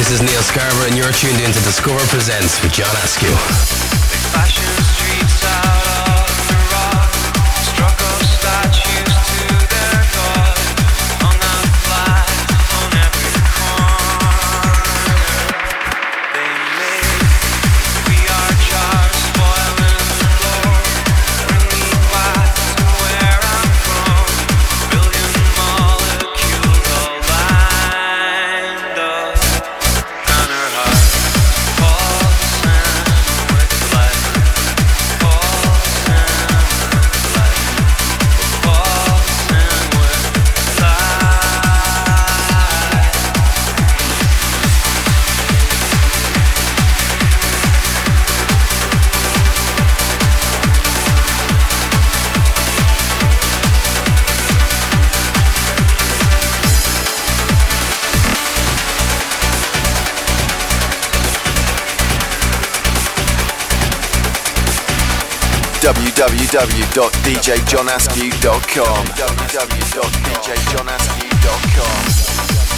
This is Neil Scarborough and you're tuned in to Discover Presents with John Askew. www.djjohnaskew.com. www.djjohnaskew.com.